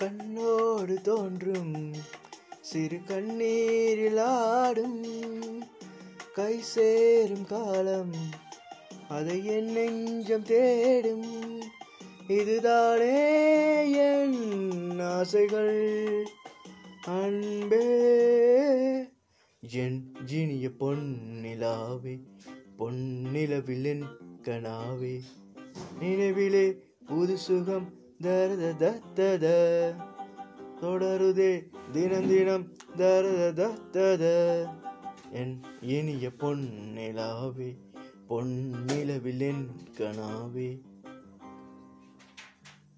கண்ணோடு தோன்றும் சிறு கண்ணீரில் ஆடும் கை சேரும் காலம் அதை என் நெஞ்சம் தேடும். இதுதானே என் ஆசைகள். அன்பே என் ஜினிய பொன்னிலாவே பொன்னிலவில் என் கனாவே நினைவிலே புது சுகம் தரத தத்தத தொடருதே தினம் தினம் தரத தத்தத என் இனிய பொன்னிலாவே பொன்னிலவில் என் கனாவே